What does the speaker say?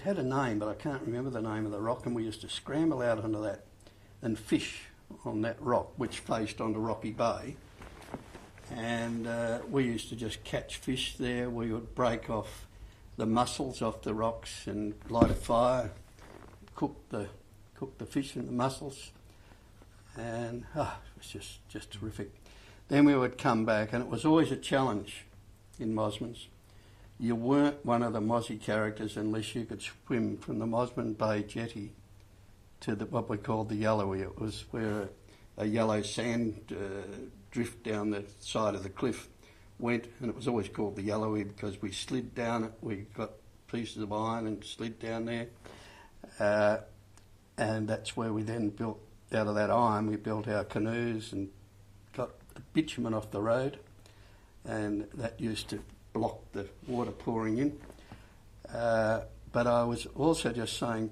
had a name, but I can't remember the name of the rock, and we used to scramble out onto that and fish on that rock, which faced onto Rocky Bay. And uh, we used to just catch fish there. We would break off the mussels off the rocks and light a fire, cook the cook the fish and the mussels, and ah, it was just just terrific. Then we would come back, and it was always a challenge in Mosmans. You weren't one of the Mozzie characters unless you could swim from the Mosman Bay jetty to the, what we called the Yellowy. It was where a, a yellow sand uh, drift down the side of the cliff went, and it was always called the Yellowy because we slid down it. We got pieces of iron and slid down there, uh, and that's where we then built. Out of that iron, we built our canoes and got the bitumen off the road, and that used to block the water pouring in. Uh, but I was also just saying